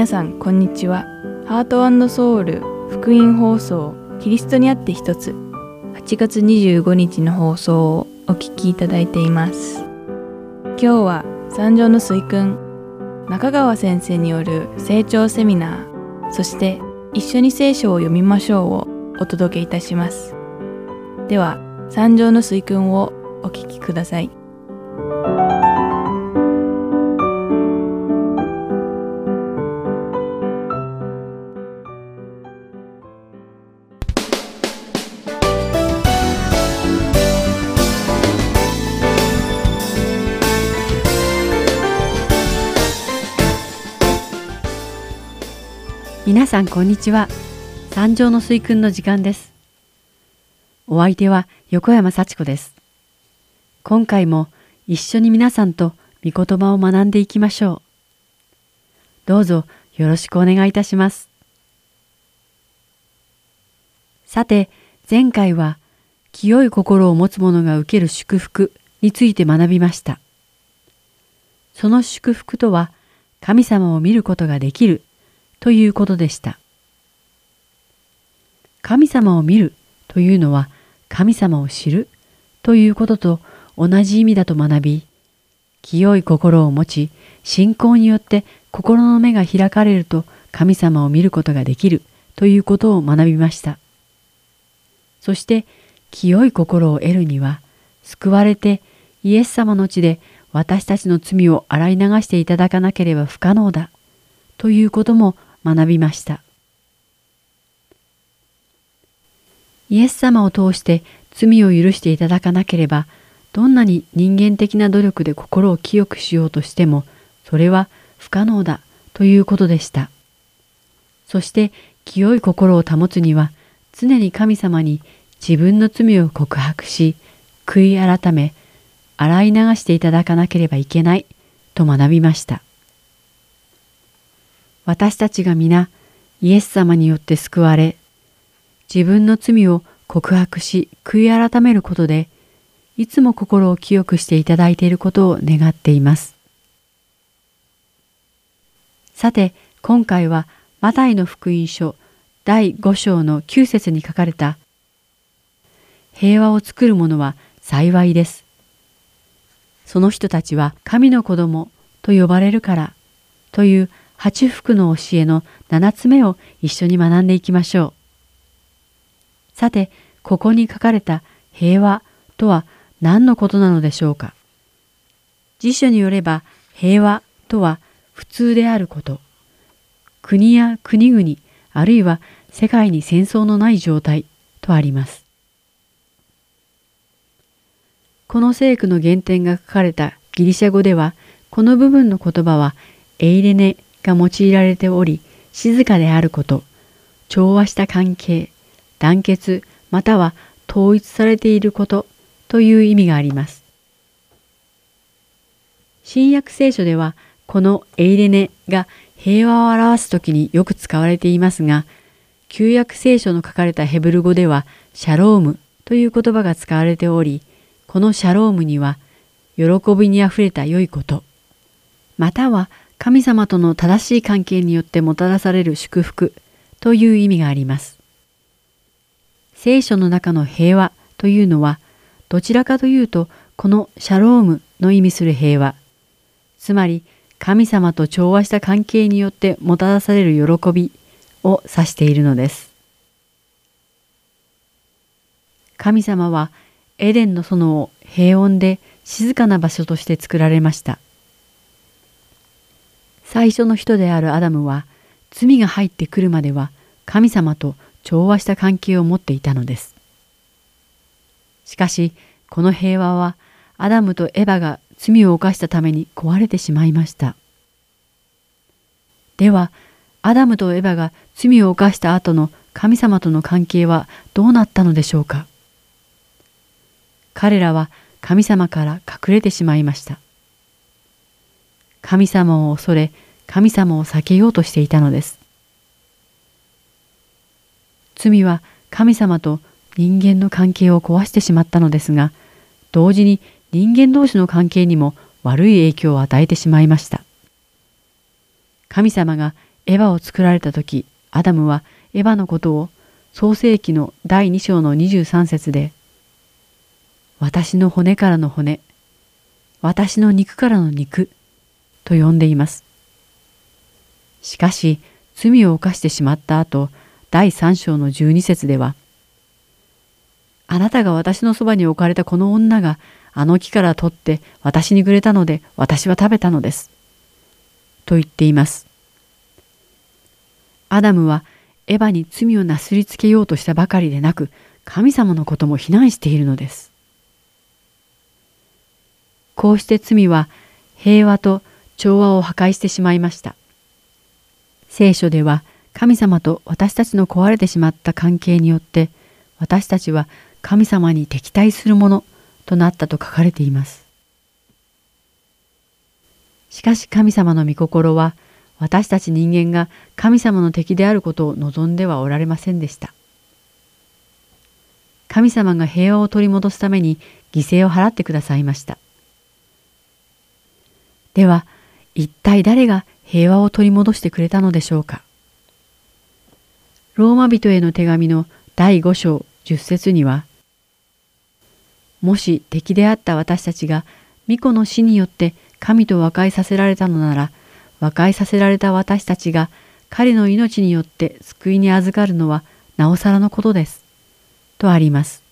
皆さんこんにちは。ハートソウル福音放送キリストにあって一つ。8月25日の放送をお聞きいただいています。今日は三条の水君中川先生による成長セミナーそして一緒に聖書を読みましょうをお届けいたします。では三条の水君をお聞きください。さんこんにちは。三条の水訓の時間です。お相手は横山幸子です。今回も一緒に皆さんと御言葉を学んでいきましょう。どうぞよろしくお願いいたします。さて前回は清い心を持つ者が受ける祝福について学びました。その祝福とは神様を見ることができるということでした。神様を見るというのは神様を知るということと同じ意味だと学び、清い心を持ち、信仰によって心の目が開かれると神様を見ることができるということを学びました。そして清い心を得るには、救われてイエス様の地で私たちの罪を洗い流していただかなければ不可能だということも学びました。イエス様を通して罪を許していただかなければ、どんなに人間的な努力で心を清くしようとしても、それは不可能だということでした。そして清い心を保つには、常に神様に自分の罪を告白し、悔い改め、洗い流していただかなければいけないと学びました。私たちが皆イエス様によって救われ、自分の罪を告白し悔い改めることで、いつも心を清くしていただいていることを願っています。さて、今回はマタイの福音書第5章の9節に書かれた平和を作る者は幸いです。その人たちは神の子供と呼ばれるからという八福の教えの七つ目を一緒に学んでいきましょう。さて、ここに書かれた平和とは何のことなのでしょうか？辞書によれば平和とは普通であること。国や国々、あるいは世界に戦争のない状態とあります。この聖句の原点が書かれたギリシャ語では、この部分の言葉はエイレネが用いられており、静かであること、調和した関係、団結または統一されていることという意味があります。新約聖書ではこのエイレネが平和を表すときによく使われていますが、旧約聖書の書かれたヘブル語ではシャロームという言葉が使われており、このシャロームには喜びにあふれた良いこと、または神様との正しい関係によってもたらされる祝福という意味があります。聖書の中の平和というのは、どちらかというと、このシャロームの意味する平和、つまり神様と調和した関係によってもたらされる喜びを指しているのです。神様はエデンの園を平穏で静かな場所として作られました。最初の人であるアダムは罪が入ってくるまでは神様と調和した関係を持っていたのです。しかしこの平和はアダムとエヴァが罪を犯したために壊れてしまいました。ではアダムとエヴァが罪を犯した後の神様との関係はどうなったのでしょうか彼らは神様から隠れてしまいました。神様を恐れ神様を避けようとしていたのです。罪は神様と人間の関係を壊してしまったのですが、同時に人間同士の関係にも悪い影響を与えてしまいました。神様がエヴァを作られた時、アダムはエヴァのことを創世記の第2章の23節で、私の骨からの骨、私の肉からの肉と呼んでいます。しかし、罪を犯してしまった後、第3章の12節では、あなたが私のそばに置かれたこの女があの木から取って私にくれたので私は食べたのです。と言っています。アダムはエヴァに罪をなすりつけようとしたばかりでなく神様のことも非難しているのです。こうして罪は平和と調和を破壊してしまいました。聖書では神様と私たちの壊れてしまった関係によって私たちは神様に敵対するものとなったと書かれています。しかし神様の御心は私たち人間が神様の敵であることを望んではおられませんでした。神様が平和を取り戻すために犠牲を払ってくださいました。では、一体誰が平和を取り戻してくれたのでしょうか。ローマ人への手紙の第5章10節には、もし敵であった私たちが巫女の死によって神と和解させられたのなら、和解させられた私たちが彼の命によって救いに預かるのはなおさらのことです。とあります。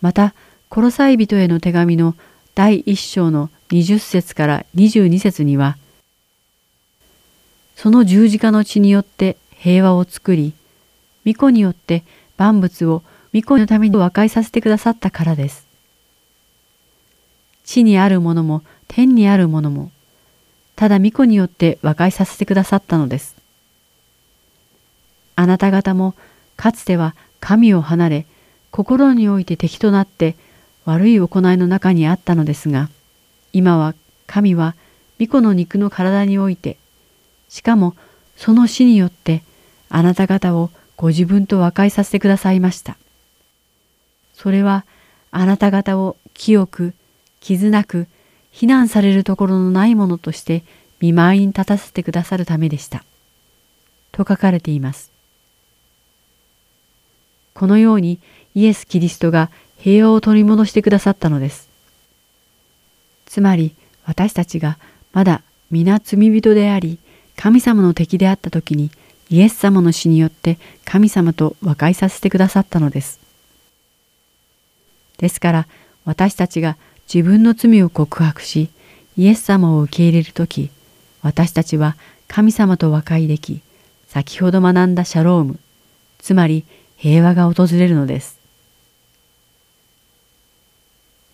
また、コロサイ人への手紙の第1章の20節から22節には、その十字架の血によって平和を作り、巫女によって万物を御子のために和解させてくださったからです。地にあるものも天にあるものも、ただ御子によって和解させてくださったのです。あなた方もかつては神を離れ、心において敵となって悪い行いの中にあったのですが、今は神は御子の肉の体において、しかもその死によってあなた方をご自分と和解させてくださいました。それはあなた方を清く、傷なく、非難されるところのないものとして見舞いに立たせてくださるためでした。と書かれています。このようにイエス・キリストが平和を取り戻してくださったのです。つまり私たちがまだ皆罪人であり神様の敵であった時にイエス様の死によって神様と和解させてくださったのです。ですから私たちが自分の罪を告白しイエス様を受け入れる時私たちは神様と和解でき先ほど学んだシャロームつまり平和が訪れるのです。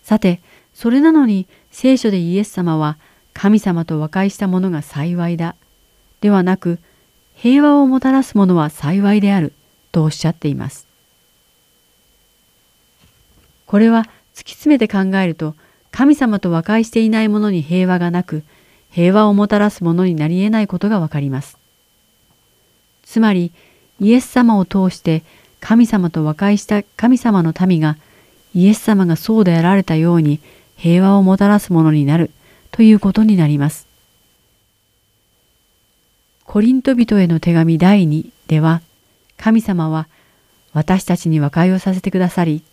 さてそれなのに聖書でイエス様は神様と和解した者が幸いだではなく平和をもたらす者は幸いであるとおっしゃっています。これは突き詰めて考えると神様と和解していない者に平和がなく平和をもたらすものになり得ないことがわかります。つまりイエス様を通して神様と和解した神様の民がイエス様がそうであられたように平和をもたらすものになるということになります。コリント人への手紙第2では神様は私たちに和解をさせてくださり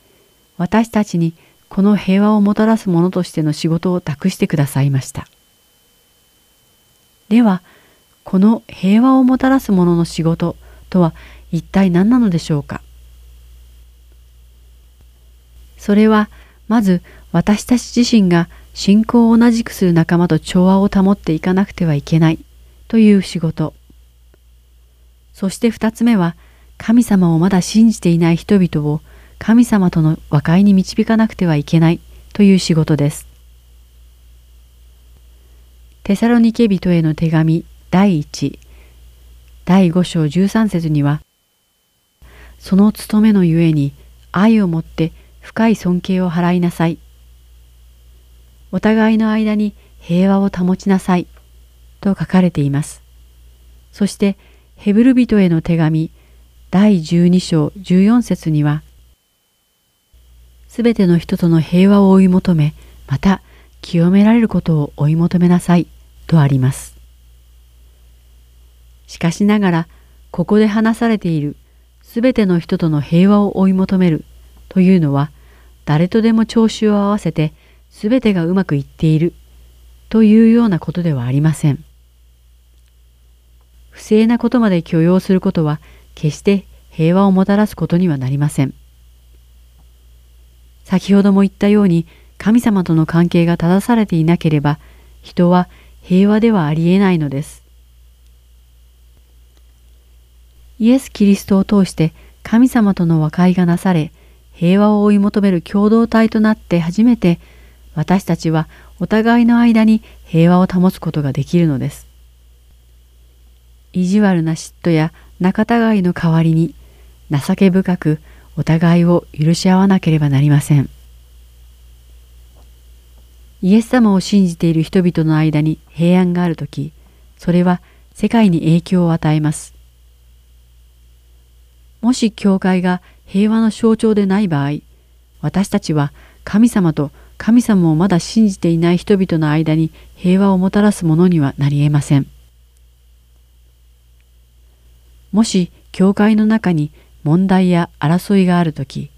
私たちにこの平和をもたらすものとしての仕事を託してくださいました。では、この平和をもたらすものの仕事とは一体何なのでしょうか？それは、まず私たち自身が信仰を同じくする仲間と調和を保っていかなくてはいけないという仕事。そして二つ目は、神様をまだ信じていない人々を神様との和解に導かなくてはいけないという仕事です。テサロニケ人への手紙第1第5章13節にはその務めのゆえに愛をもって深い尊敬を払いなさい。お互いの間に平和を保ちなさいと書かれています。そしてヘブル人への手紙第12章14節にはすべての人との平和を追い求め、また清められることを追い求めなさいとあります。しかしながらここで話されているすべての人との平和を追い求めるというのは誰とでも調子を合わせてすべてがうまくいっているというようなことではありません。不正なことまで許容することは決して平和をもたらすことにはなりません。先ほども言ったように神様との関係が正されていなければ人は平和ではありえないのです。イエス・キリストを通して神様との和解がなされ平和を追い求める共同体となって初めて私たちはお互いの間に平和を保つことができるのです。意地悪な嫉妬や仲違いの代わりに情け深くお互いを許し合わなければなりません。イエス様を信じている人々の間に平安があるとき、それは世界に影響を与えます。もし教会が平和の象徴でない場合、私たちは神様と神様をまだ信じていない人々の間に平和をもたらすものにはなり得ません。もし教会の中に問題や争いがあるとき、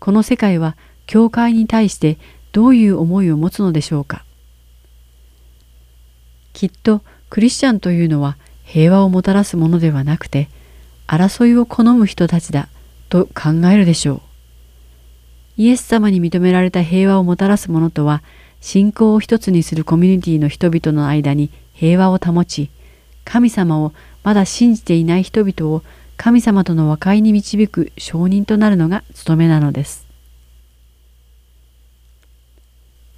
この世界は教会に対してどういう思いを持つのでしょうか。きっとクリスチャンというのは平和をもたらすものではなくて、争いを好む人たちだと考えるでしょう。イエス様に認められた平和をもたらすものとは、信仰を一つにするコミュニティの人々の間に平和を保ち、神様をまだ信じていない人々を神様との和解に導く証人となるのが務めなのです。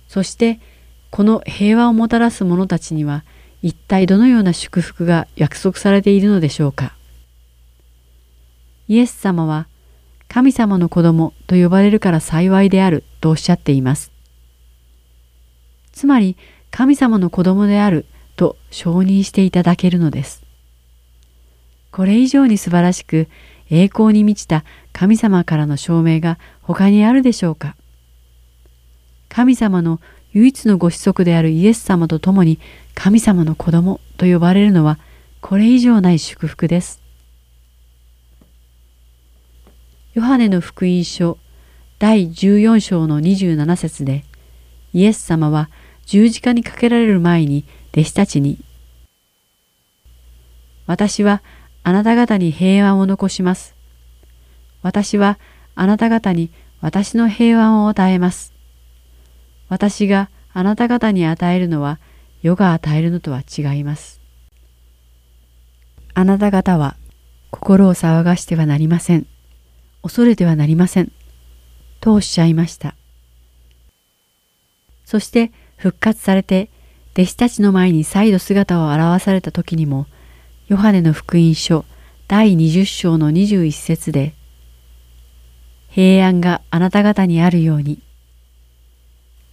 そしてこの平和をもたらす者たちには一体どのような祝福が約束されているのでしょうか。イエス様は神様の子供と呼ばれるから幸いであるとおっしゃっています。つまり神様の子供であると承認していただけるのです。これ以上に素晴らしく栄光に満ちた神様からの証明が他にあるでしょうか神様の唯一のご子息であるイエス様と共に神様の子供と呼ばれるのはこれ以上ない祝福です。ヨハネの福音書第14章の27節でイエス様は十字架にかけられる前に弟子たちに私はあなた方に平安を残します。私はあなた方に私の平安を与えます。私があなた方に与えるのは世が与えるのとは違います。あなた方は心を騒がしてはなりません。恐れてはなりません。とおっしゃいました。そして復活されて弟子たちの前に再度姿を現された時にもヨハネの福音書第20章の21節で平安があなた方にあるように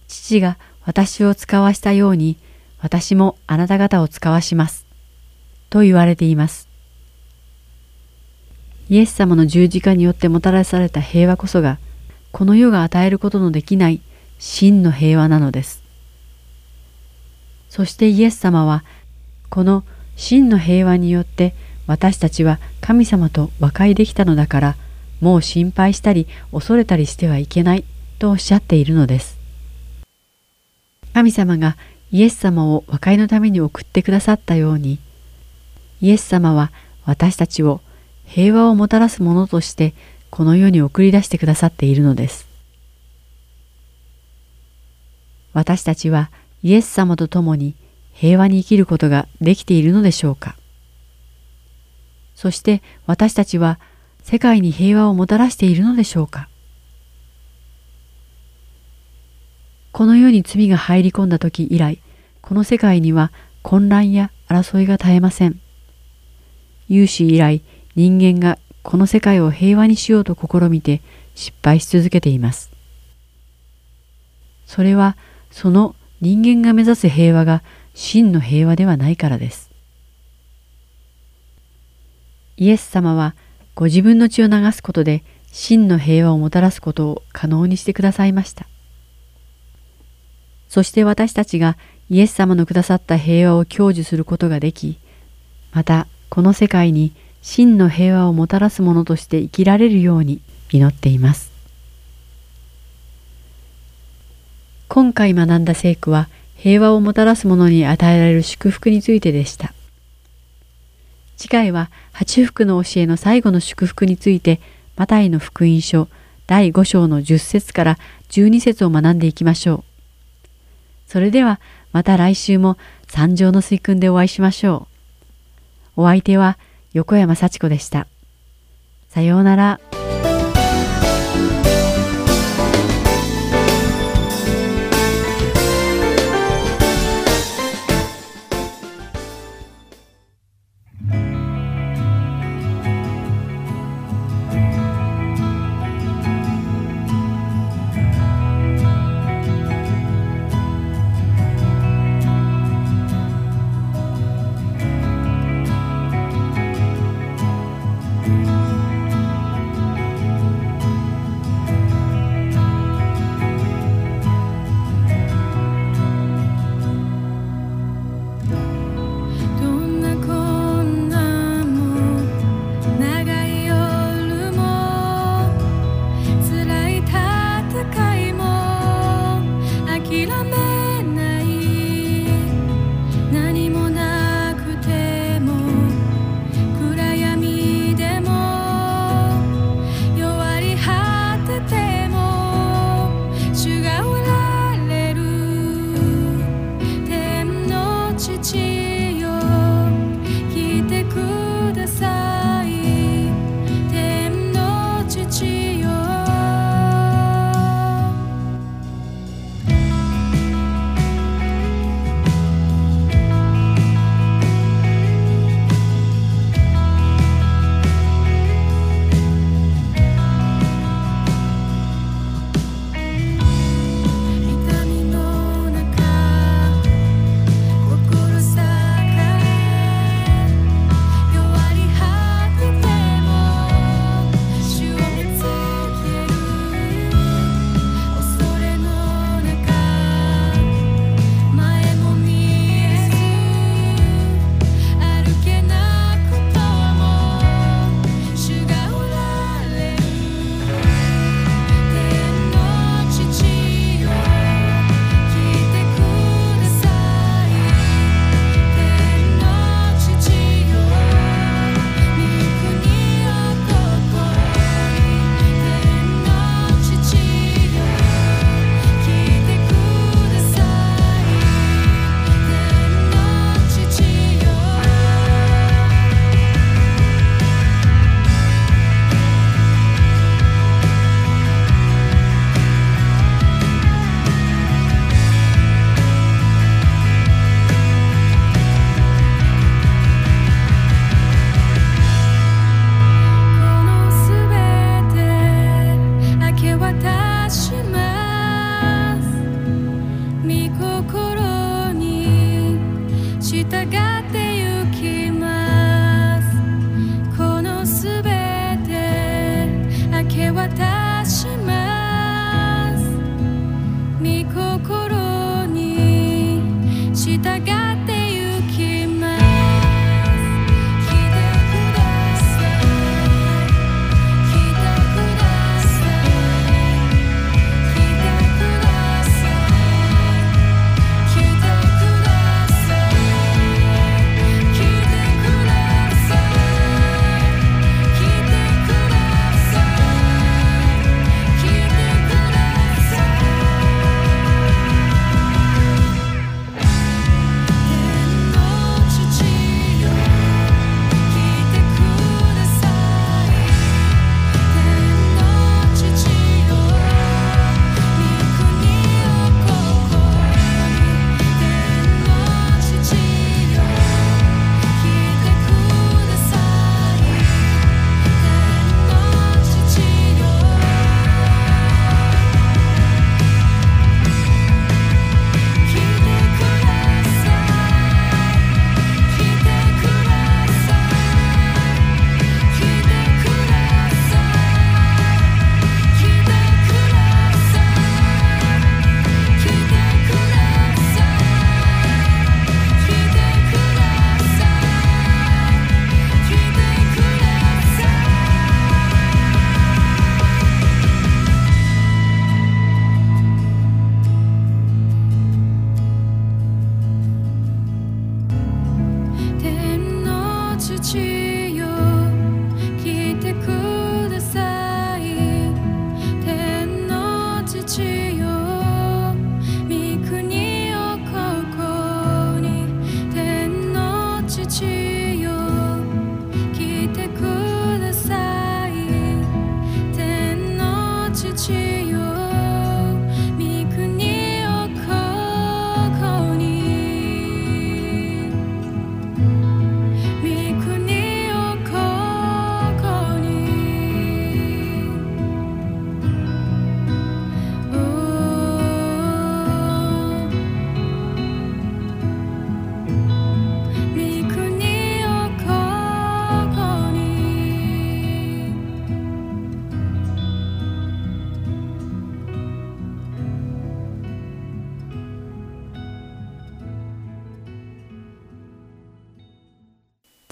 父が私を使わしたように私もあなた方を使わしますと言われていますイエス様の十字架によってもたらされた平和こそがこの世が与えることのできない真の平和なのですそしてイエス様はこの真の平和によって私たちは神様と和解できたのだからもう心配したり恐れたりしてはいけないとおっしゃっているのです。神様がイエス様を和解のために送ってくださったようにイエス様は私たちを平和をもたらすものとしてこの世に送り出してくださっているのです。私たちはイエス様と共に平和に生きることができているのでしょうかそして私たちは世界に平和をもたらしているのでしょうかこの世に罪が入り込んだ時以来、この世界には混乱や争いが絶えません。有史以来、人間がこの世界を平和にしようと試みて失敗し続けています。それはその人間が目指す平和が真の平和ではないからです。イエス様はご自分の血を流すことで真の平和をもたらすことを可能にしてくださいました。そして私たちがイエス様のくださった平和を享受することができ、またこの世界に真の平和をもたらすものとして生きられるように祈っています。今回学んだ聖句は平和をもたらすものに与えられる祝福についてでした。次回は八福の教えの最後の祝福についてマタイの福音書第5章の10節から12節を学んでいきましょう。それではまた来週も三条の水訓でお会いしましょう。お相手は横山幸子でした。さようなら。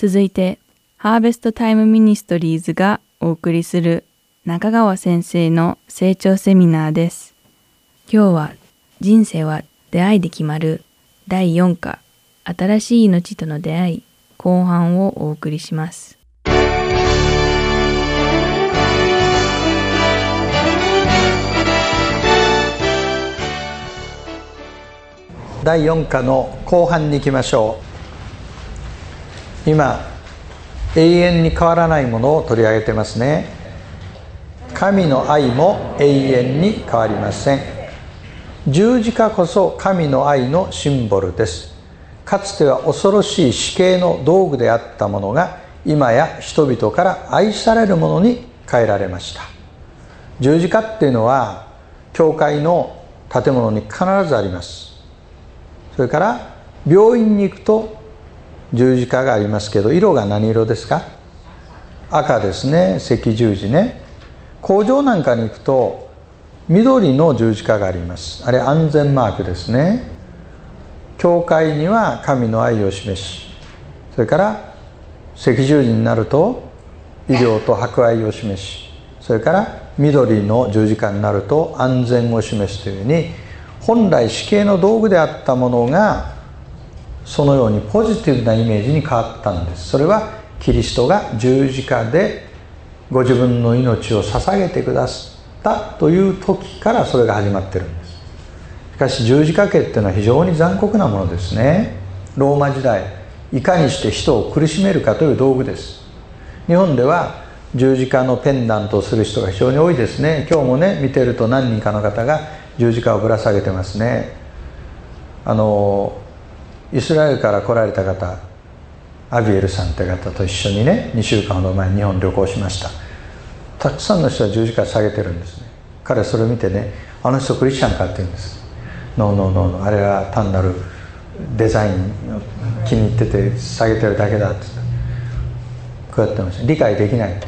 続いて、ハーベストタイムミニストリーズがお送りする中川先生の成長セミナーです。今日は人生は出会いで決まる第4課新しい命との出会い後半をお送りします。第4課の後半に行きましょう今永遠に変わらないものを取り上げてますね。神の愛も永遠に変わりません。十字架こそ神の愛のシンボルです。かつては恐ろしい死刑の道具であったものが今や人々から愛されるものに変えられました。十字架っていうのは教会の建物に必ずあります。それから病院に行くと十字架がありますけど色が何色ですか？赤ですね。赤十字ね。工場なんかに行くと緑の十字架があります。あれ安全マークですね。教会には神の愛を示しそれから赤十字になると医療と博愛を示しそれから緑の十字架になると安全を示すというふうに本来死刑の道具であったものがそのようにポジティブなイメージに変わったんです。それはキリストが十字架でご自分の命を捧げてくださったという時からそれが始まってるんです。しかし十字架刑っていうのは非常に残酷なものですね。ローマ時代いかにして人を苦しめるかという道具です。日本では十字架のペンダントをする人が非常に多いですね。今日もね見てると何人かの方が十字架をぶら下げてますね。あのイスラエルから来られた方アビエルさんって方と一緒にね2週間ほど前日本旅行しました。たくさんの人は十字架下げてるんですね。彼はそれを見てねあの人クリスチャンかって言うんです。ノーノーノーノーあれは単なるデザイン気に入ってて下げてるだけだってこうやってました。理解できない。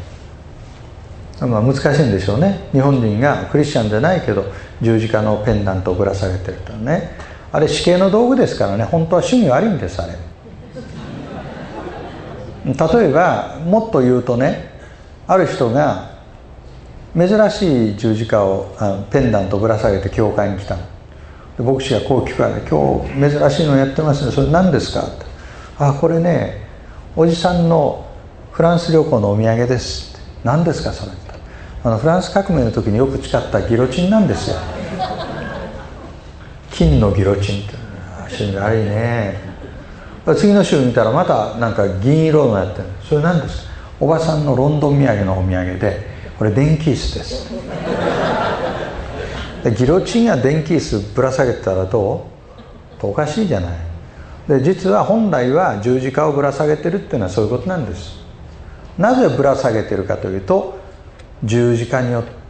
まあ難しいんでしょうね。日本人がクリスチャンじゃないけど十字架のペンダントをぶら下げてるとね。あれ死刑の道具ですからね。本当は趣味悪いんですあれ。例えばもっと言うとねある人が珍しい十字架をあペンダントぶら下げて教会に来たの。牧師がこう聞くわけ「今日珍しいのやってますね。それ何ですか?」って「あこれねおじさんのフランス旅行のお土産です」って「何ですかそれ」って。あのフランス革命の時によく使ったギロチンなんですよ。金のギロチンって足に悪いね。次の週見たらまたなんか銀色のやってるそれ何ですおばさんのロンドン土産のお土産でこれ電気椅子です。でギロチンや電気椅子ぶら下げてたらどう？おかしいじゃない。で実は本来は十字架をぶら下げてるっていうのはそういうことなんです。なぜぶら下げてるかというと十字架によって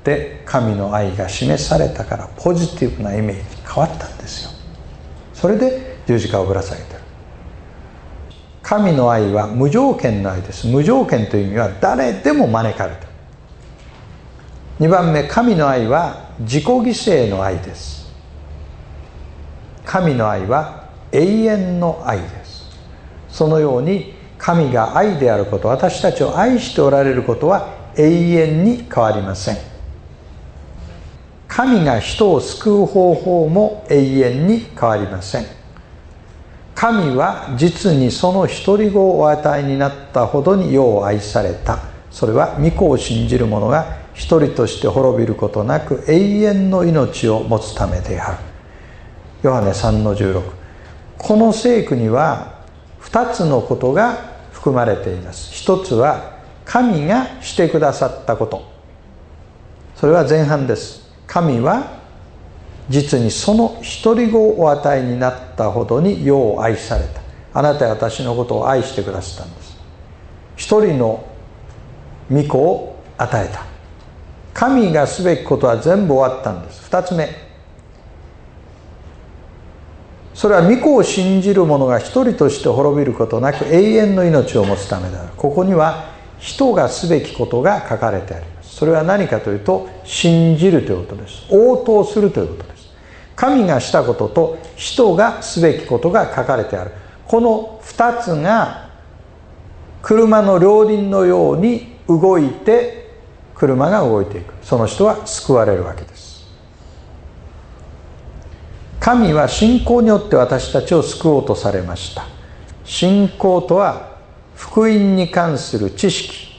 神の愛が示されたからポジティブなイメージに変わったんですよ。それで十字架をぶら下げてる。神の愛は無条件の愛です。無条件という意味は誰でも招かれた2番目神の愛は自己犠牲の愛です。神の愛は永遠の愛です。そのように神が愛であること私たちを愛しておられることは永遠に変わりません。神が人を救う方法も永遠に変わりません。神は実にその独り子をお与えになったほどに世を愛された。それは御子を信じる者が一人として滅びることなく永遠の命を持つためである。ヨハネ3の16この聖句には2つのことが含まれています。一つは神がしてくださったこと。それは前半です。神は実にその独り子をお与えになったほどに世を愛された。あなたは私のことを愛してくださったんです。一人の御子を与えた。神がすべきことは全部終わったんです。二つ目。それは御子を信じる者が一人として滅びることなく永遠の命を持つためである。ここには人がすべきことが書かれてありますそれは何かというと信じるということです。応答するということです。神がしたことと人がすべきことが書かれてある。この2つが車の両輪のように動いて車が動いていく。その人は救われるわけです。神は信仰によって私たちを救おうとされました。信仰とは福音に関する知識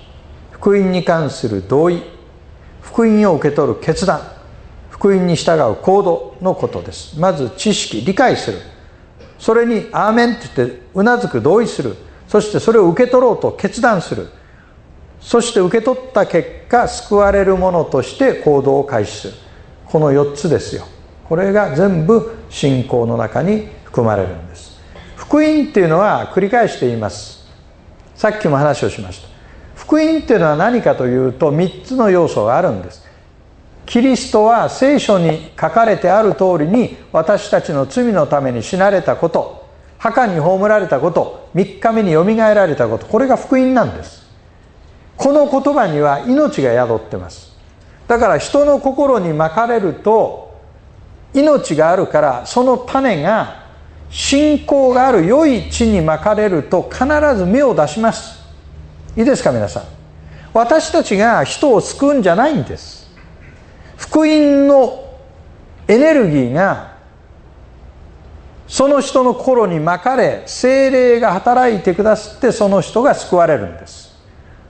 福音に関する同意。福音を受け取る決断福音に従う行動のことです。まず知識理解する。それに「アーメン」って言ってうなずく同意する。そしてそれを受け取ろうと決断する。そして受け取った結果救われるものとして行動を開始する。この4つですよ。これが全部信仰の中に含まれるんです。福音っていうのは繰り返して言います。さっきも話をしました。福音っていうのは何かというと3つの要素があるんです。キリストは聖書に書かれてある通りに私たちの罪のために死なれたこと墓に葬られたこと3日目によみがえられたことこれが福音なんです。この言葉には命が宿ってます。だから人の心にまかれると命があるからその種が信仰がある良い地にまかれると必ず芽を出します。いいですか皆さん？私たちが人を救うんじゃないんです。福音のエネルギーがその人の心にまかれ精霊が働いてくださってその人が救われるんです。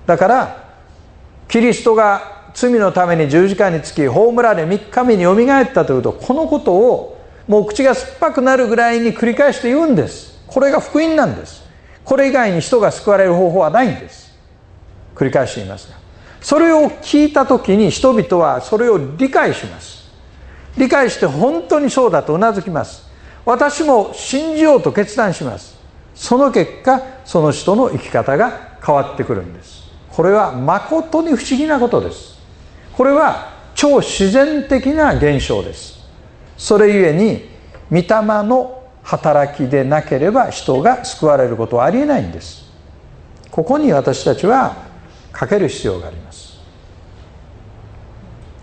だからキリストが罪のために十字架につき葬られ3日目によみがえったというとこのことをもう口が酸っぱくなるぐらいに繰り返して言うんです。これが福音なんです。これ以外に人が救われる方法はないんです。繰り返しています。がそれを聞いた時に人々はそれを理解します。理解して本当にそうだとうなずきます。私も信じようと決断します。その結果その人の生き方が変わってくるんです。これは誠に不思議なことです。これは超自然的な現象です。それゆえに御霊の働きでなければ人が救われることはありえないんです。ここに私たちはかける必要があります。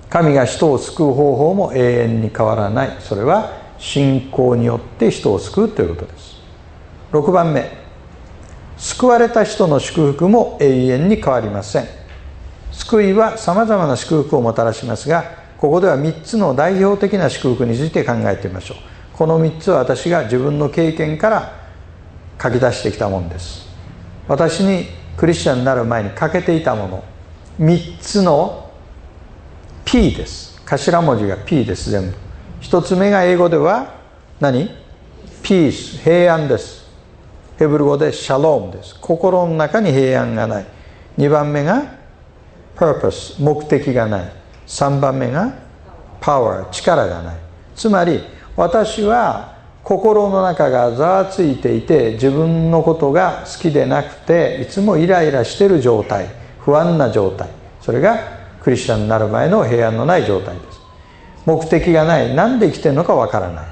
神が人を救う方法も永遠に変わらない。それは信仰によって人を救うということです。6番目。救われた人の祝福も永遠に変わりません。救いはさまざまな祝福をもたらしますがここでは3つの代表的な祝福について考えてみましょう。この3つは私が自分の経験から書き出してきたものです。私にクリスチャンになる前に欠けていたもの。3つの P です。頭文字が P です全部。1つ目が英語では何？ピース。平安です。ヘブル語でシャロームです。心の中に平安がない。2番目が purpose 目的がない。3番目が power 力がない。つまり私は心の中がざわついていて自分のことが好きでなくていつもイライラしてる状態不安な状態。それがクリスチャンになる前の平安のない状態です。目的がない。何で生きてるのかわからない。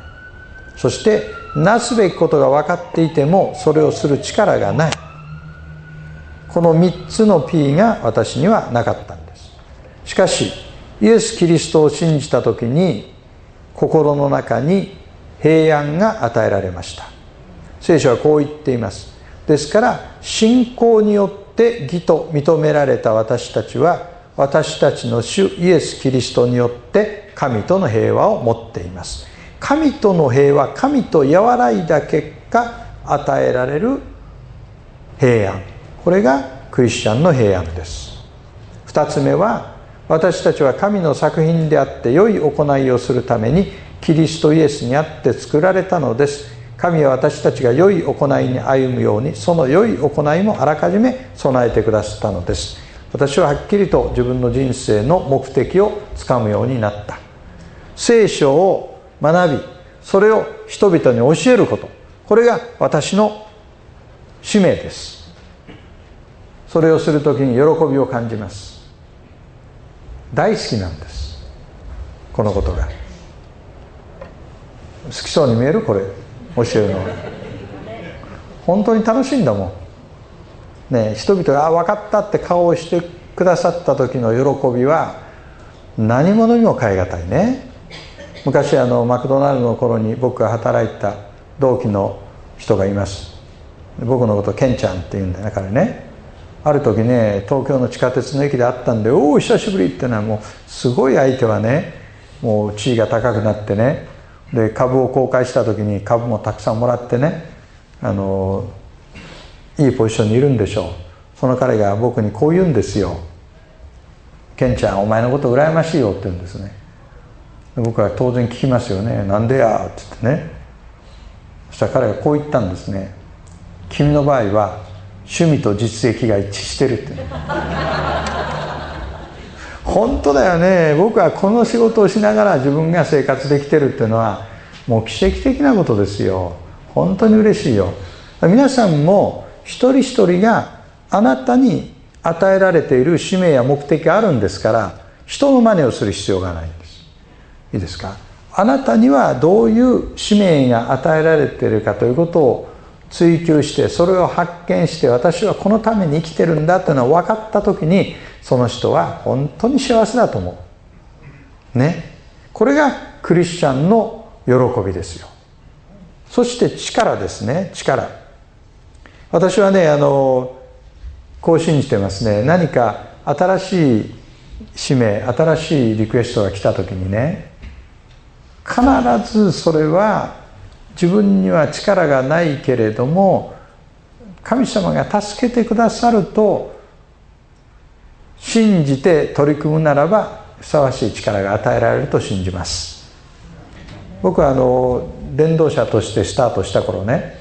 そしてなすべきことが分かっていてもそれをする力がない。この3つの P が私にはなかったんです。しかしイエス・キリストを信じた時に心の中に平安が与えられました。聖書はこう言っています。ですから信仰によって義と認められた私たちは私たちの主イエス・キリストによって神との平和を持っています。神との平和神と和らいだ結果与えられる平安。これがクリスチャンの平安です。2つ目は私たちは神の作品であって良い行いをするためにキリストイエスにあって作られたのです。神は私たちが良い行いに歩むようにその良い行いもあらかじめ備えてくださったのです。私ははっきりと自分の人生の目的をつかむようになった。聖書を学びそれを人々に教えること。これが私の使命です。それをする時に喜びを感じます。大好きなんです。このことが。好きそうに見えるこれ？教えるの。本当に楽しいんだもん。ね人々が「あ分かった」って顔をしてくださった時の喜びは何者にも代え難いね。昔あのマクドナルドの頃に僕が働いた同期の人がいます。僕のことケンちゃんって言うんだよね彼ね。ある時ね東京の地下鉄の駅で会ったんで「おお久しぶり」ってのはもうすごい相手はねもう地位が高くなってねで株を公開した時に株もたくさんもらってねあのいいポジションにいるんでしょう。その彼が僕にこう言うんですよ「ケンちゃんお前のこと羨ましいよ」って言うんですね。僕は当然聞きますよね「なんでや」って言ってね。そしたら彼がこう言ったんですね「君の場合は趣味と実益が一致してる」って本当だよね。僕はこの仕事をしながら自分が生活できてるっていうのはもう奇跡的なことですよ。本当に嬉しいよ。皆さんも一人一人があなたに与えられている使命や目的があるんですから人の真似をする必要がないんです。いいですか？あなたにはどういう使命が与えられているかということを追求してそれを発見して私はこのために生きてるんだというのを分かった時にその人は本当に幸せだと思う。ね。これがクリスチャンの喜びですよ。そして力ですね。力。私はねあのこう信じてますね。何か新しい使命新しいリクエストが来た時にね必ずそれは自分には力がないけれども神様が助けてくださると信じて取り組むならばふさわしい力が与えられると信じます。僕はあの伝道者としてスタートした頃ね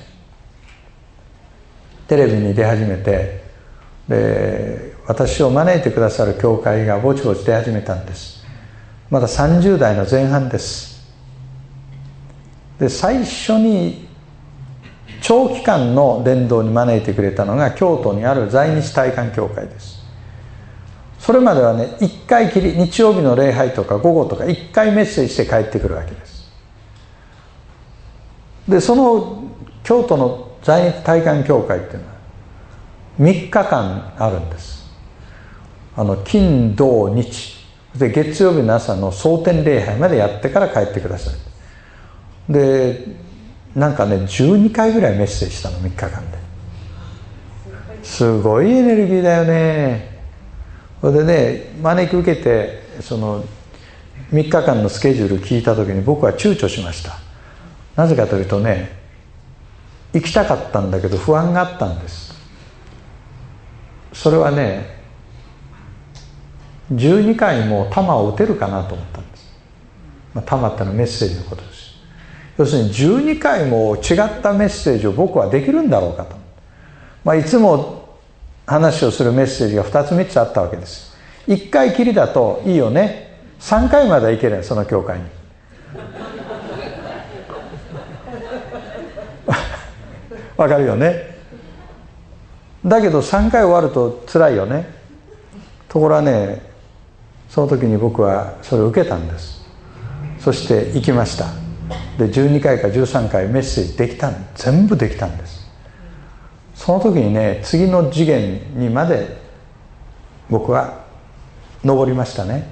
テレビに出始めてで私を招いてくださる教会がぼちぼち出始めたんです。まだ30代の前半です。で最初に長期間の伝道に招いてくれたのが京都にある在日体感協会です。それまではね1回きり日曜日の礼拝とか午後とか1回メッセージして帰ってくるわけです。でその京都の在日体感協会っていうのは3日間あるんです。あの金土日。で月曜日の朝の蒼天礼拝までやってから帰ってください。でなんかね12回ぐらいメッセージしたの3日間で。すごいエネルギーだよね。それでね招き受けてその3日間のスケジュール聞いた時に僕は躊躇しました。なぜかというとね行きたかったんだけど不安があったんです。それはね12回も弾を撃てるかなと思ったんです、まあ、弾ってのはメッセージのことです。要するに12回も違ったメッセージを僕はできるんだろうかと、まあ、いつも話をするメッセージが2つ3つあったわけです。1回きりだといいよね。3回まではいけるその教会に。わかるよね。だけど3回終わると辛いよね。ところがねその時に僕はそれを受けたんです。そして行きました。で12回か13回メッセージできた全部できたんです。その時にね次の次元にまで僕は上りましたね。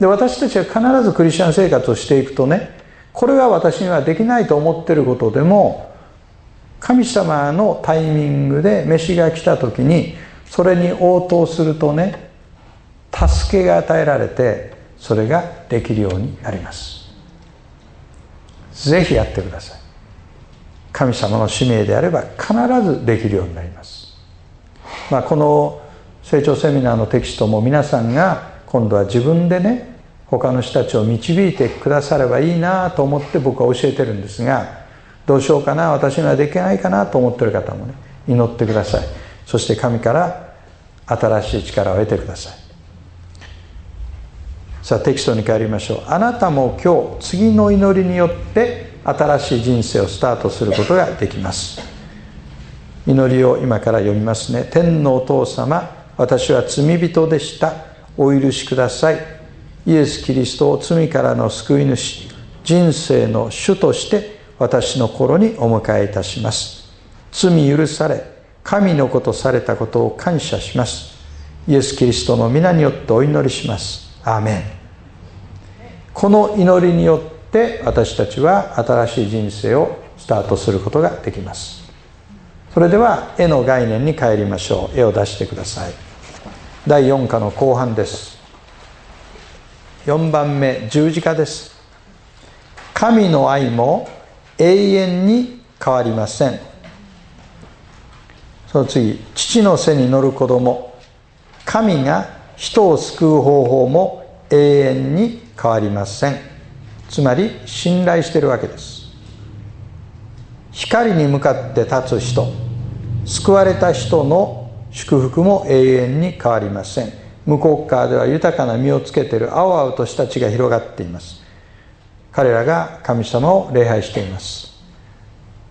で私たちは必ずクリスチャン生活をしていくとねこれは私にはできないと思ってることでも神様のタイミングで飯が来た時にそれに応答するとね助けが与えられてそれができるようになります。ぜひやってください。神様の使命であれば必ずできるようになります、まあ、この成長セミナーのテキストも皆さんが今度は自分でね他の人たちを導いてくださればいいなと思って僕は教えてるんですがどうしようかな私にはできないかなと思ってる方もね祈ってください。そして神から新しい力を得てください。さあテキストに帰りましょう。あなたも今日次の祈りによって新しい人生をスタートすることができます。祈りを今から読みますね。天のお父様私は罪人でした。お許しください。イエス・キリストを罪からの救い主人生の主として私の心にお迎えいたします。罪許され神のことされたことを感謝します。イエス・キリストの皆によってお祈りします。アーメン。この祈りによってって私たちは新しい人生をスタートすることができます。それでは絵の概念に帰りましょう。絵を出してください。第4課の後半です。4番目十字架です。神の愛も永遠に変わりません。その次父の背に乗る子供。神が人を救う方法も永遠に変わりません。つまり信頼してるわけです。光に向かって立つ人救われた人の祝福も永遠に変わりません。向こう側では豊かな実をつけている青々とした地が広がっています。彼らが神様を礼拝しています。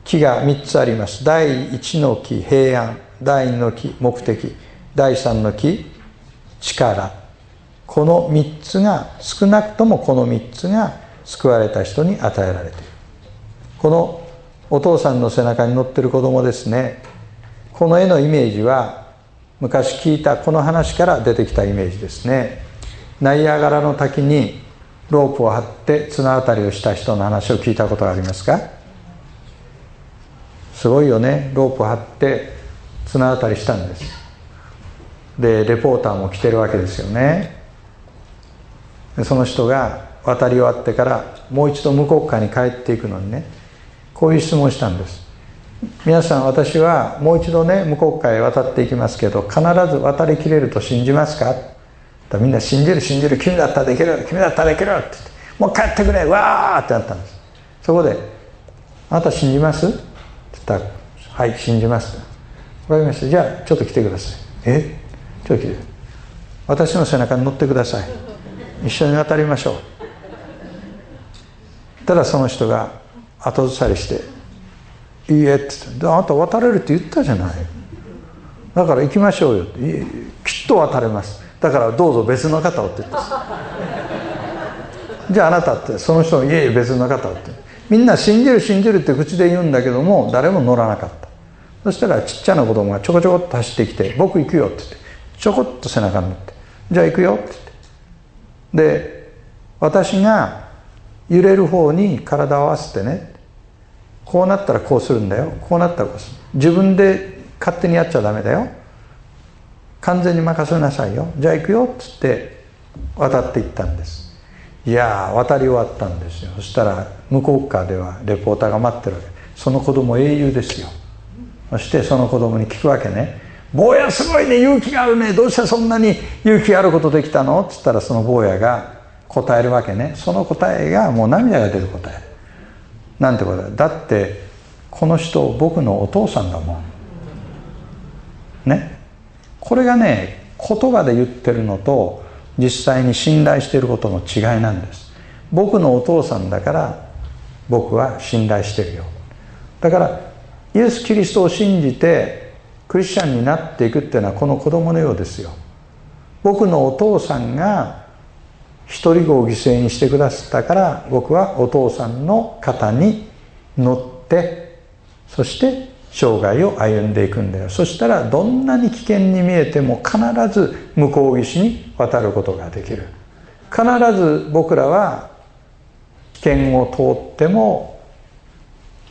木が3つあります。第1の木平安第2の木目的第3の木力。この3つが少なくともこの3つが救われた人に与えられている。このお父さんの背中に乗ってる子供ですね。この絵のイメージは昔聞いたこの話から出てきたイメージですね。ナイアガラの滝にロープを張って綱渡りをした人の話を聞いたことがありますか？すごいよね。ロープを張って綱渡りしたんです。でレポーターも来てるわけですよね。その人が渡り終わってからもう一度向こう側に帰っていくのにね。こういう質問をしたんです。皆さん私はもう一度ね向こう側へ渡っていきますけど必ず渡りきれると信じますか？みんな信じる信じる君だったらできる君だったらできるって言ってもう帰ってくれわーってなったんです。そこで「あなた信じます?」って言ったら「はい信じます」わかりました。じゃあちょっと来てください。え？ちょっと来て私の背中に乗ってください。一緒に渡りましょう。ただその人が後ずさりして「いいえ」って言って「あなた渡れるって言ったじゃない。だから行きましょうよ」きっと渡れます。だからどうぞ別の方をって言った。じゃああなたってその人のいえいえ別の方をって。みんな信じる信じるって口で言うんだけども誰も乗らなかった。そしたらちっちゃな子供がちょこちょこっと走ってきて「僕行くよ」って言ってちょこっと背中に乗って「じゃあ行くよ」って言って。で私が揺れる方に体を合わせてねこうなったらこうするんだよ。こうなったらこうする。自分で勝手にやっちゃダメだよ。完全に任せなさいよ。じゃあ行くよっつって渡っていったんです。いや渡り終わったんですよ。そしたら向こう側ではレポーターが待ってるわけ。その子供英雄ですよ。そしてその子供に聞くわけね「坊やすごいね勇気があるね。どうしてそんなに勇気あることできたの?」っつったらその坊やが答えるわけね。その答えがもう涙が出る答え。なんて答え？だってこの人僕のお父さんだもん。ね？これがね言葉で言ってるのと実際に信頼していることの違いなんです。僕のお父さんだから僕は信頼してるよ。だからイエス・キリストを信じてクリスチャンになっていくっていうのはこの子供のようですよ。僕のお父さんが一人子を犠牲にしてくださったから僕はお父さんの肩に乗ってそして生涯を歩んでいくんだよ。そしたらどんなに危険に見えても必ず向こう岸に渡ることができる。必ず僕らは危険を通っても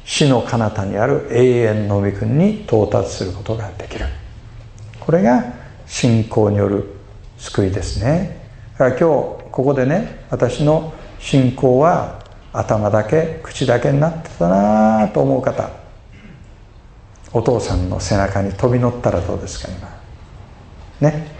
死の彼方にある永遠の御国に到達することができる。これが信仰による救いですね。だから今日ここでね私の信仰は頭だけ口だけになってたなと思う方お父さんの背中に飛び乗ったらどうですか今。ね。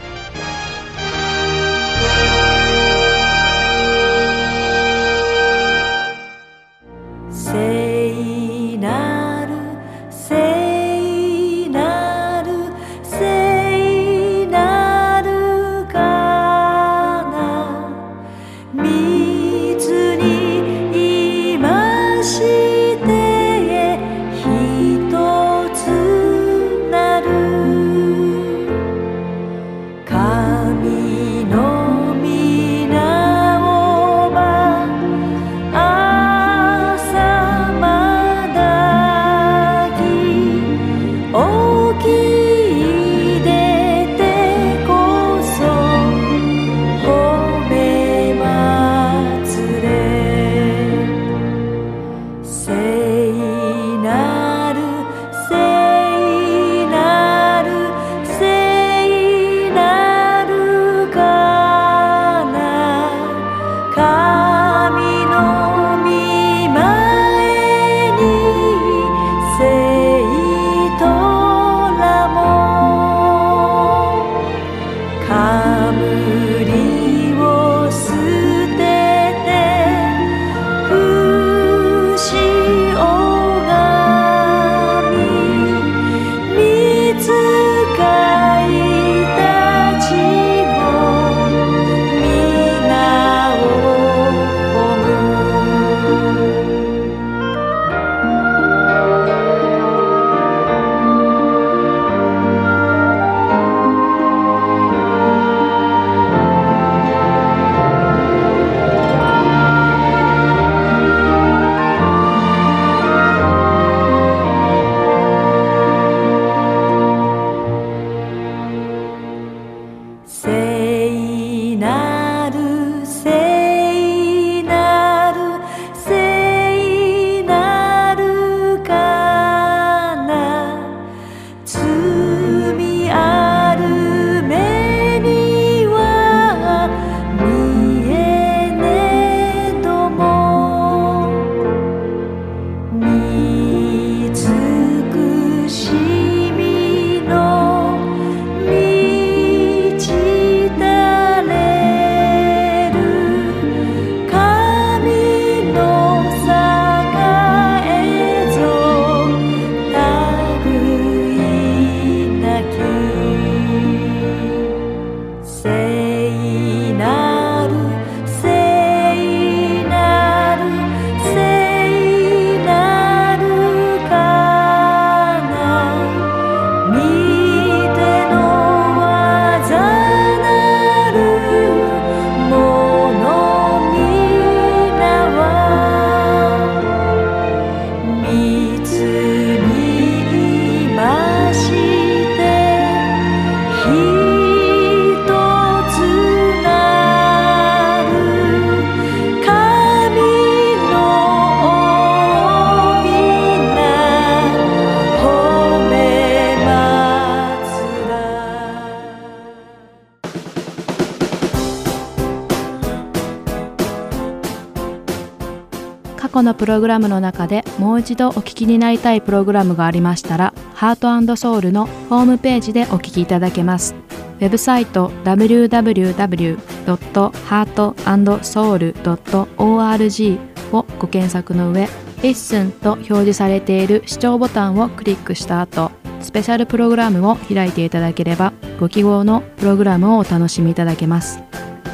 過去のプログラムの中でもう一度お聞きになりたいプログラムがありましたら、ハートソウルのホームページでお聞きいただけます。ウェブサイト www.heartandsoul.org をご検索の上、Listen と表示されている視聴ボタンをクリックした後、スペシャルプログラムを開いていただければ、ご記号のプログラムをお楽しみいただけます。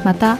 また、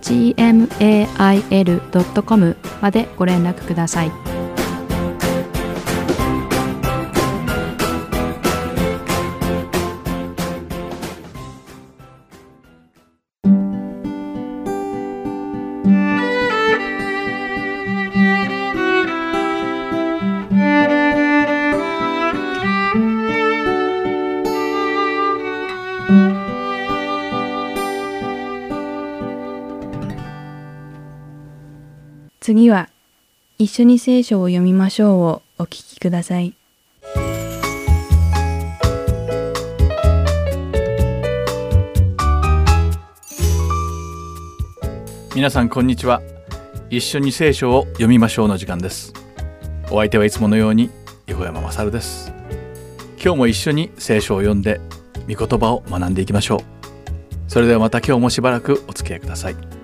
gmail.com までご連絡ください。一緒に聖書を読みましょうをお聞きください。皆さんこんにちは。一緒に聖書を読みましょうの時間です。お相手はいつものように横山まさるです。今日も一緒に聖書を読んで御言葉を学んでいきましょう。それではまた今日もしばらくお付き合いください。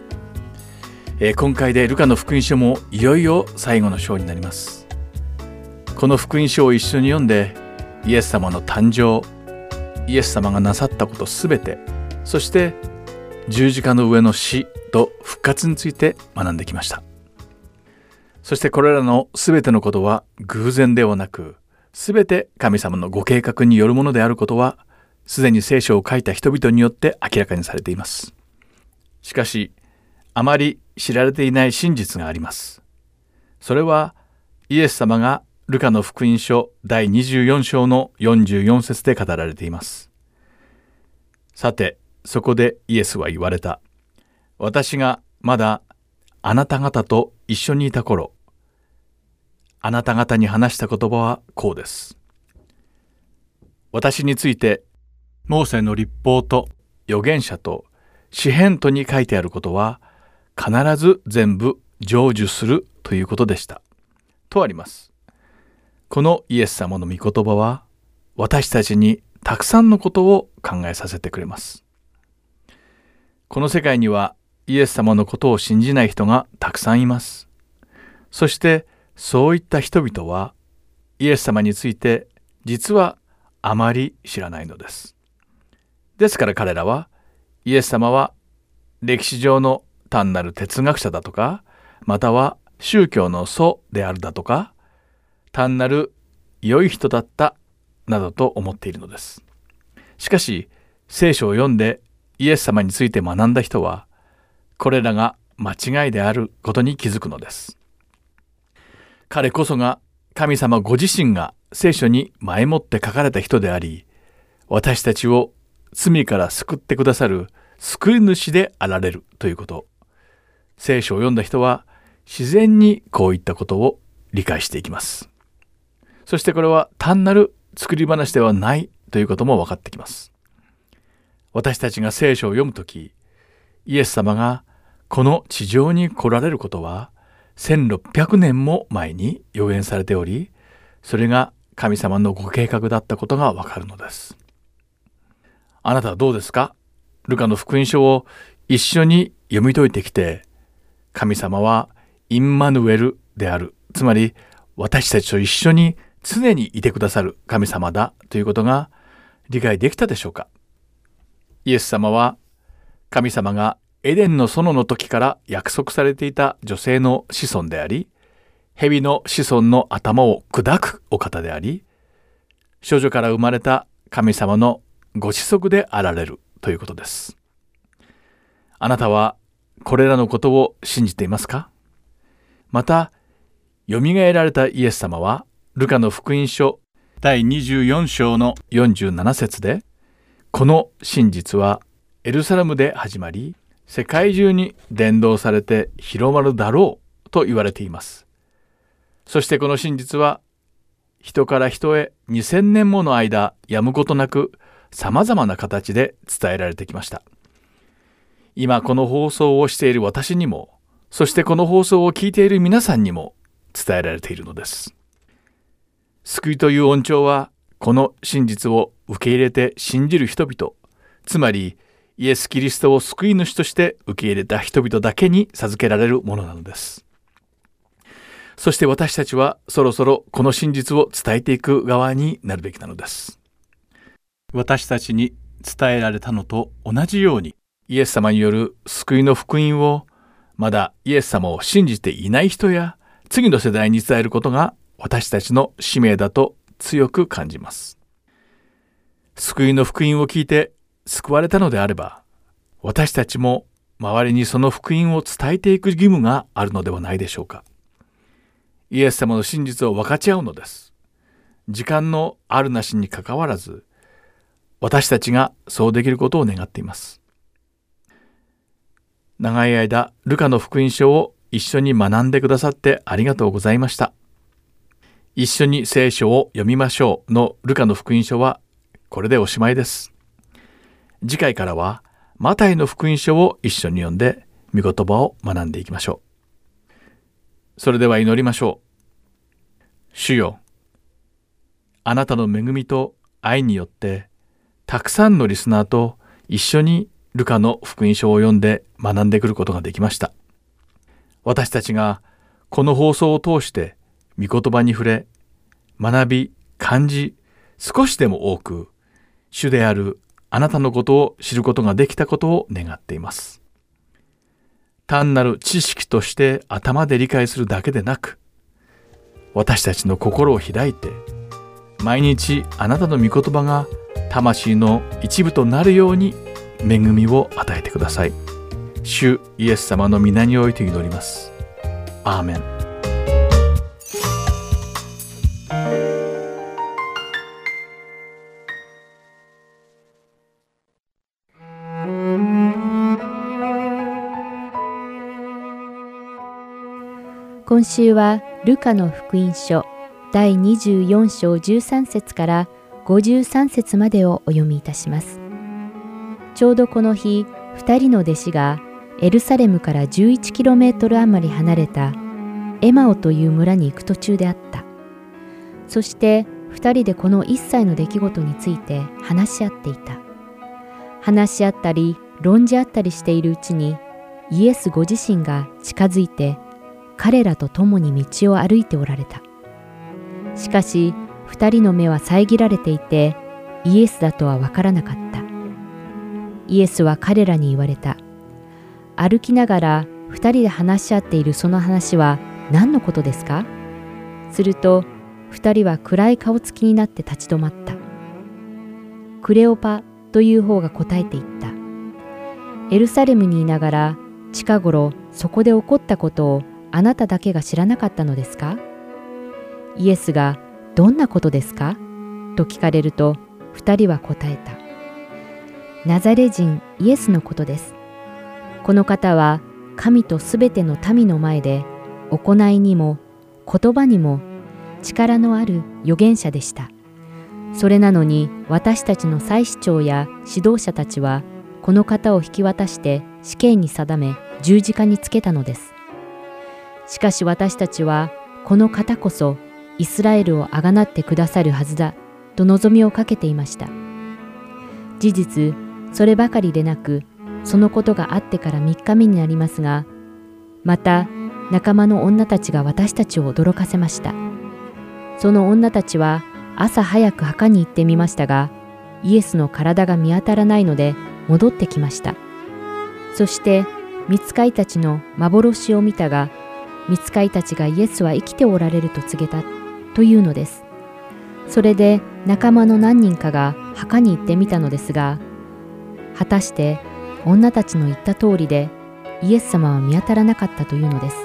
えー、今回でルカの福音書もいよいよ最後の章になります。この福音書を一緒に読んでイエス様の誕生イエス様がなさったことすべてそして十字架の上の死と復活について学んできました。そしてこれらのすべてのことは偶然ではなくすべて神様のご計画によるものであることはすでに聖書を書いた人々によって明らかにされています。しかしあまり知られていない真実があります。それはイエス様がルカの福音書第24章の44節で語られています。さて、そこでイエスは言われた。私がまだあなた方と一緒にいた頃、あなた方に話した言葉はこうです。私について、モーセの立法と預言者と詩篇とに書いてあることは、必ず全部成就するということでした。とあります。このイエス様の御言葉は私たちにたくさんのことを考えさせてくれます。この世界にはイエス様のことを信じない人がたくさんいます。そしてそういった人々はイエス様について実はあまり知らないのです。ですから彼らはイエス様は歴史上の単なる哲学者だとか、または宗教の祖であるだとか、単なる良い人だったなどと思っているのです。しかし、聖書を読んでイエス様について学んだ人は、これらが間違いであることに気づくのです。彼こそが神様ご自身が聖書に前もって書かれた人であり、私たちを罪から救ってくださる救い主であられるということ。聖書を読んだ人は自然にこういったことを理解していきます。そしてこれは単なる作り話ではないということも分かってきます。私たちが聖書を読むとき、イエス様がこの地上に来られることは1600年も前に予言されており、それが神様のご計画だったことがわかるのです。あなたはどうですか？ルカの福音書を一緒に読み解いてきて、神様はインマヌエルである。つまり私たちと一緒に常にいてくださる神様だということが理解できたでしょうかイエス様は神様がエデンの園の時から約束されていた女性の子孫であり、蛇の子孫の頭を砕くお方であり、少女から生まれた神様のご子息であられるということです。あなたはこれらのことを信じていますか？また、よみがえられたイエス様はルカの福音書第24章の47節でこの真実はエルサレムで始まり世界中に伝道されて広まるだろうと言われています。そしてこの真実は人から人へ2000年もの間やむことなく様々な形で伝えられてきました。今この放送をしている私にもそしてこの放送を聞いている皆さんにも伝えられているのです。救いという恩寵はこの真実を受け入れて信じる人々つまりイエス・キリストを救い主として受け入れた人々だけに授けられるものなのです。そして私たちはそろそろこの真実を伝えていく側になるべきなのです。私たちに伝えられたのと同じようにイエス様による救いの福音をまだイエス様を信じていない人や次の世代に伝えることが私たちの使命だと強く感じます。救いの福音を聞いて救われたのであれば私たちも周りにその福音を伝えていく義務があるのではないでしょうか。イエス様の真実を分かち合うのです。時間のあるなしにかかわらず私たちがそうできることを願っています。長い間、ルカの福音書を一緒に学んでくださってありがとうございました。一緒に聖書を読みましょうのルカの福音書はこれでおしまいです。次回からはマタイの福音書を一緒に読んで御言葉を学んでいきましょう。それでは祈りましょう。主よ、あなたの恵みと愛によってたくさんのリスナーと一緒にルカの福音書を読んで学んでくることができました。私たちがこの放送を通して御言葉に触れ、学び、感じ、少しでも多く、主であるあなたのことを知ることができたことを願っています。単なる知識として頭で理解するだけでなく、私たちの心を開いて、毎日あなたの御言葉が魂の一部となるように恵みを与えてください。主イエス様の皆において祈ります。アーメン。今週はルカの福音書第24章13節から53節までをお読みいたします。ちょうどこの日、2人の弟子がエルサレムから 11km 余り離れたエマオという村に行く途中であった。そして2人でこの一切の出来事について話し合っていた。話し合ったり論じ合ったりしているうちにイエスご自身が近づいて彼らと共に道を歩いておられた。しかし2人の目は遮られていてイエスだとはわからなかった。イエスは彼らに言われた。歩きながら2人で話し合っているその話は何のことですか？すると2人は暗い顔つきになって立ち止まった。クレオパという方が答えていった。エルサレムにいながら近頃そこで起こったことをあなただけが知らなかったのですか？イエスがどんなことですか？と聞かれると2人は答えた。ナザレ人イエスのことです。この方は神とすべての民の前で行いにも言葉にも力のある預言者でした。それなのに私たちの祭司長や指導者たちはこの方を引き渡して死刑に定め十字架につけたのです。しかし私たちはこの方こそイスラエルをあがなってくださるはずだと望みをかけていました。事実、そればかりでなく、そのことがあってから3日目になりますが、また仲間の女たちが私たちを驚かせました。その女たちは朝早く墓に行ってみましたが、イエスの体が見当たらないので戻ってきました。そして、見つかいたちの幻を見たが、見つかいたちがイエスは生きておられると告げたというのです。それで仲間の何人かが墓に行ってみたのですが、果たして女たちの言った通りでイエス様は見当たらなかったというのです。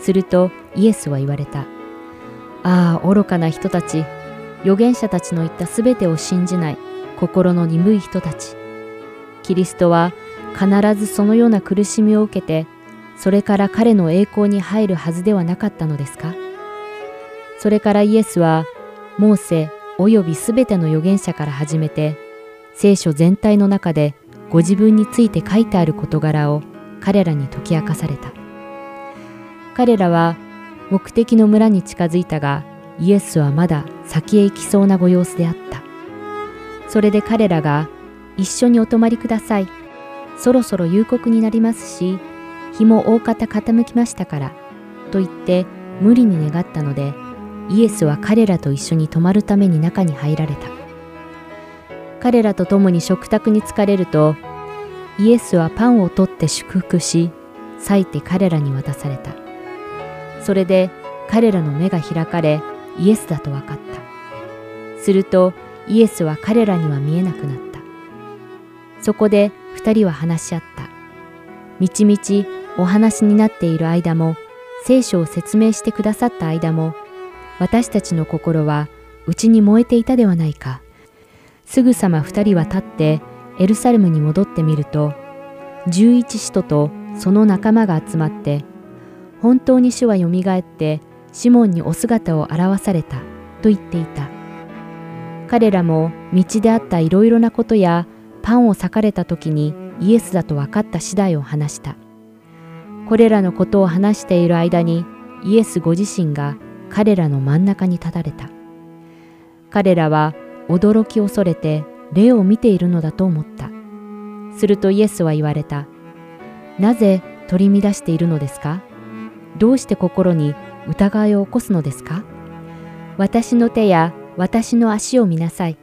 するとイエスは言われた。ああ、愚かな人たち。預言者たちの言ったすべてを信じない心の鈍い人たち。キリストは必ずそのような苦しみを受けて、それから彼の栄光に入るはずではなかったのですか？それからイエスは、モーセおよびすべての預言者から始めて、聖書全体の中でご自分について書いてある事柄を彼らに解き明かされた。彼らは目的の村に近づいたが、イエスはまだ先へ行きそうなご様子であった。それで彼らが、一緒にお泊まりください。そろそろ夕刻になりますし、日も大方傾きましたから、と言って無理に願ったので、イエスは彼らと一緒に泊まるために中に入られた。彼らと共に食卓に疲れると、イエスはパンを取って祝福し、裂いて彼らに渡された。それで彼らの目が開かれ、イエスだと分かった。すると、イエスは彼らには見えなくなった。そこで二人は話し合った。みちみちお話になっている間も、聖書を説明してくださった間も、私たちの心は内に燃えていたではないか。すぐさま二人は立ってエルサレムに戻ってみると、十一使徒とその仲間が集まって、本当に主はよみがえってシモンにお姿を現されたと言っていた。彼らも道であったいろいろなことやパンを裂かれた時にイエスだと分かった次第を話した。これらのことを話している間にイエスご自身が彼らの真ん中に立たれた。彼らは驚き恐れて霊を見ているのだと思った。するとイエスは言われた。なぜ取り乱しているのですか？どうして心に疑いを起こすのですか？私の手や私の足を見なさい。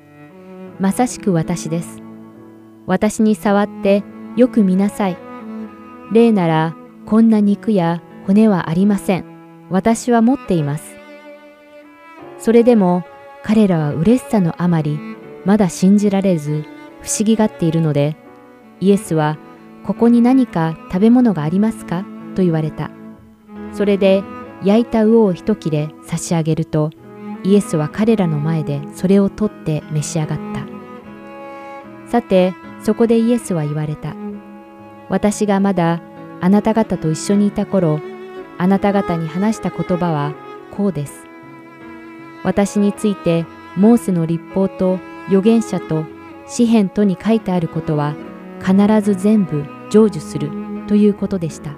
まさしく私です。私に触ってよく見なさい。霊ならこんな肉や骨はありません。私は持っています。それでも彼らは嬉しさのあまりまだ信じられず不思議がっているのでイエスはここに何か食べ物がありますか？と言われた。それで焼いた魚を一切れ差し上げるとイエスは彼らの前でそれを取って召し上がった。さてそこでイエスは言われた。私がまだあなた方と一緒にいた頃あなた方に話した言葉はこうです。私についてモーセの立法と預言者と詩篇とに書いてあることは必ず全部成就するということでした。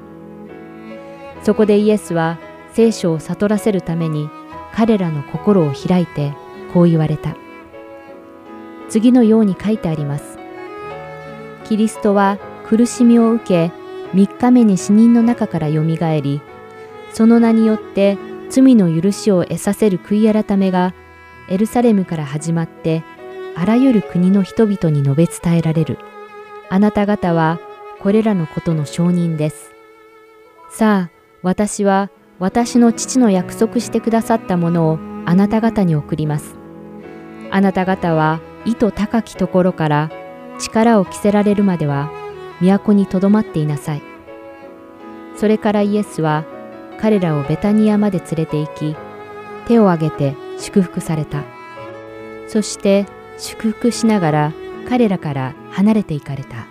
そこでイエスは聖書を悟らせるために彼らの心を開いてこう言われた。次のように書いてあります。キリストは苦しみを受け、3日目に死人の中からよみがえり、その名によって罪の許しを得させる悔い改めがエルサレムから始まってあらゆる国の人々に述べ伝えられる。あなた方はこれらのことの証人です。さあ、私は私の父の約束してくださったものをあなた方に送ります。あなた方は意図高きところから力を着せられるまでは都にとどまっていなさい。それからイエスは彼らをベタニアまで連れて行き、手を挙げて祝福された。そして祝福しながら彼らから離れて行かれた。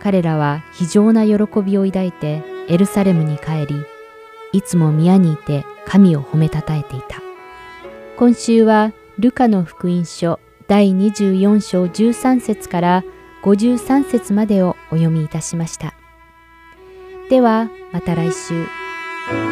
彼らは非常な喜びを抱いてエルサレムに帰り、いつも宮にいて神を褒めたたえていた。今週はルカの福音書第24章13節から53節までをお読みいたしました。ではまた来週。「今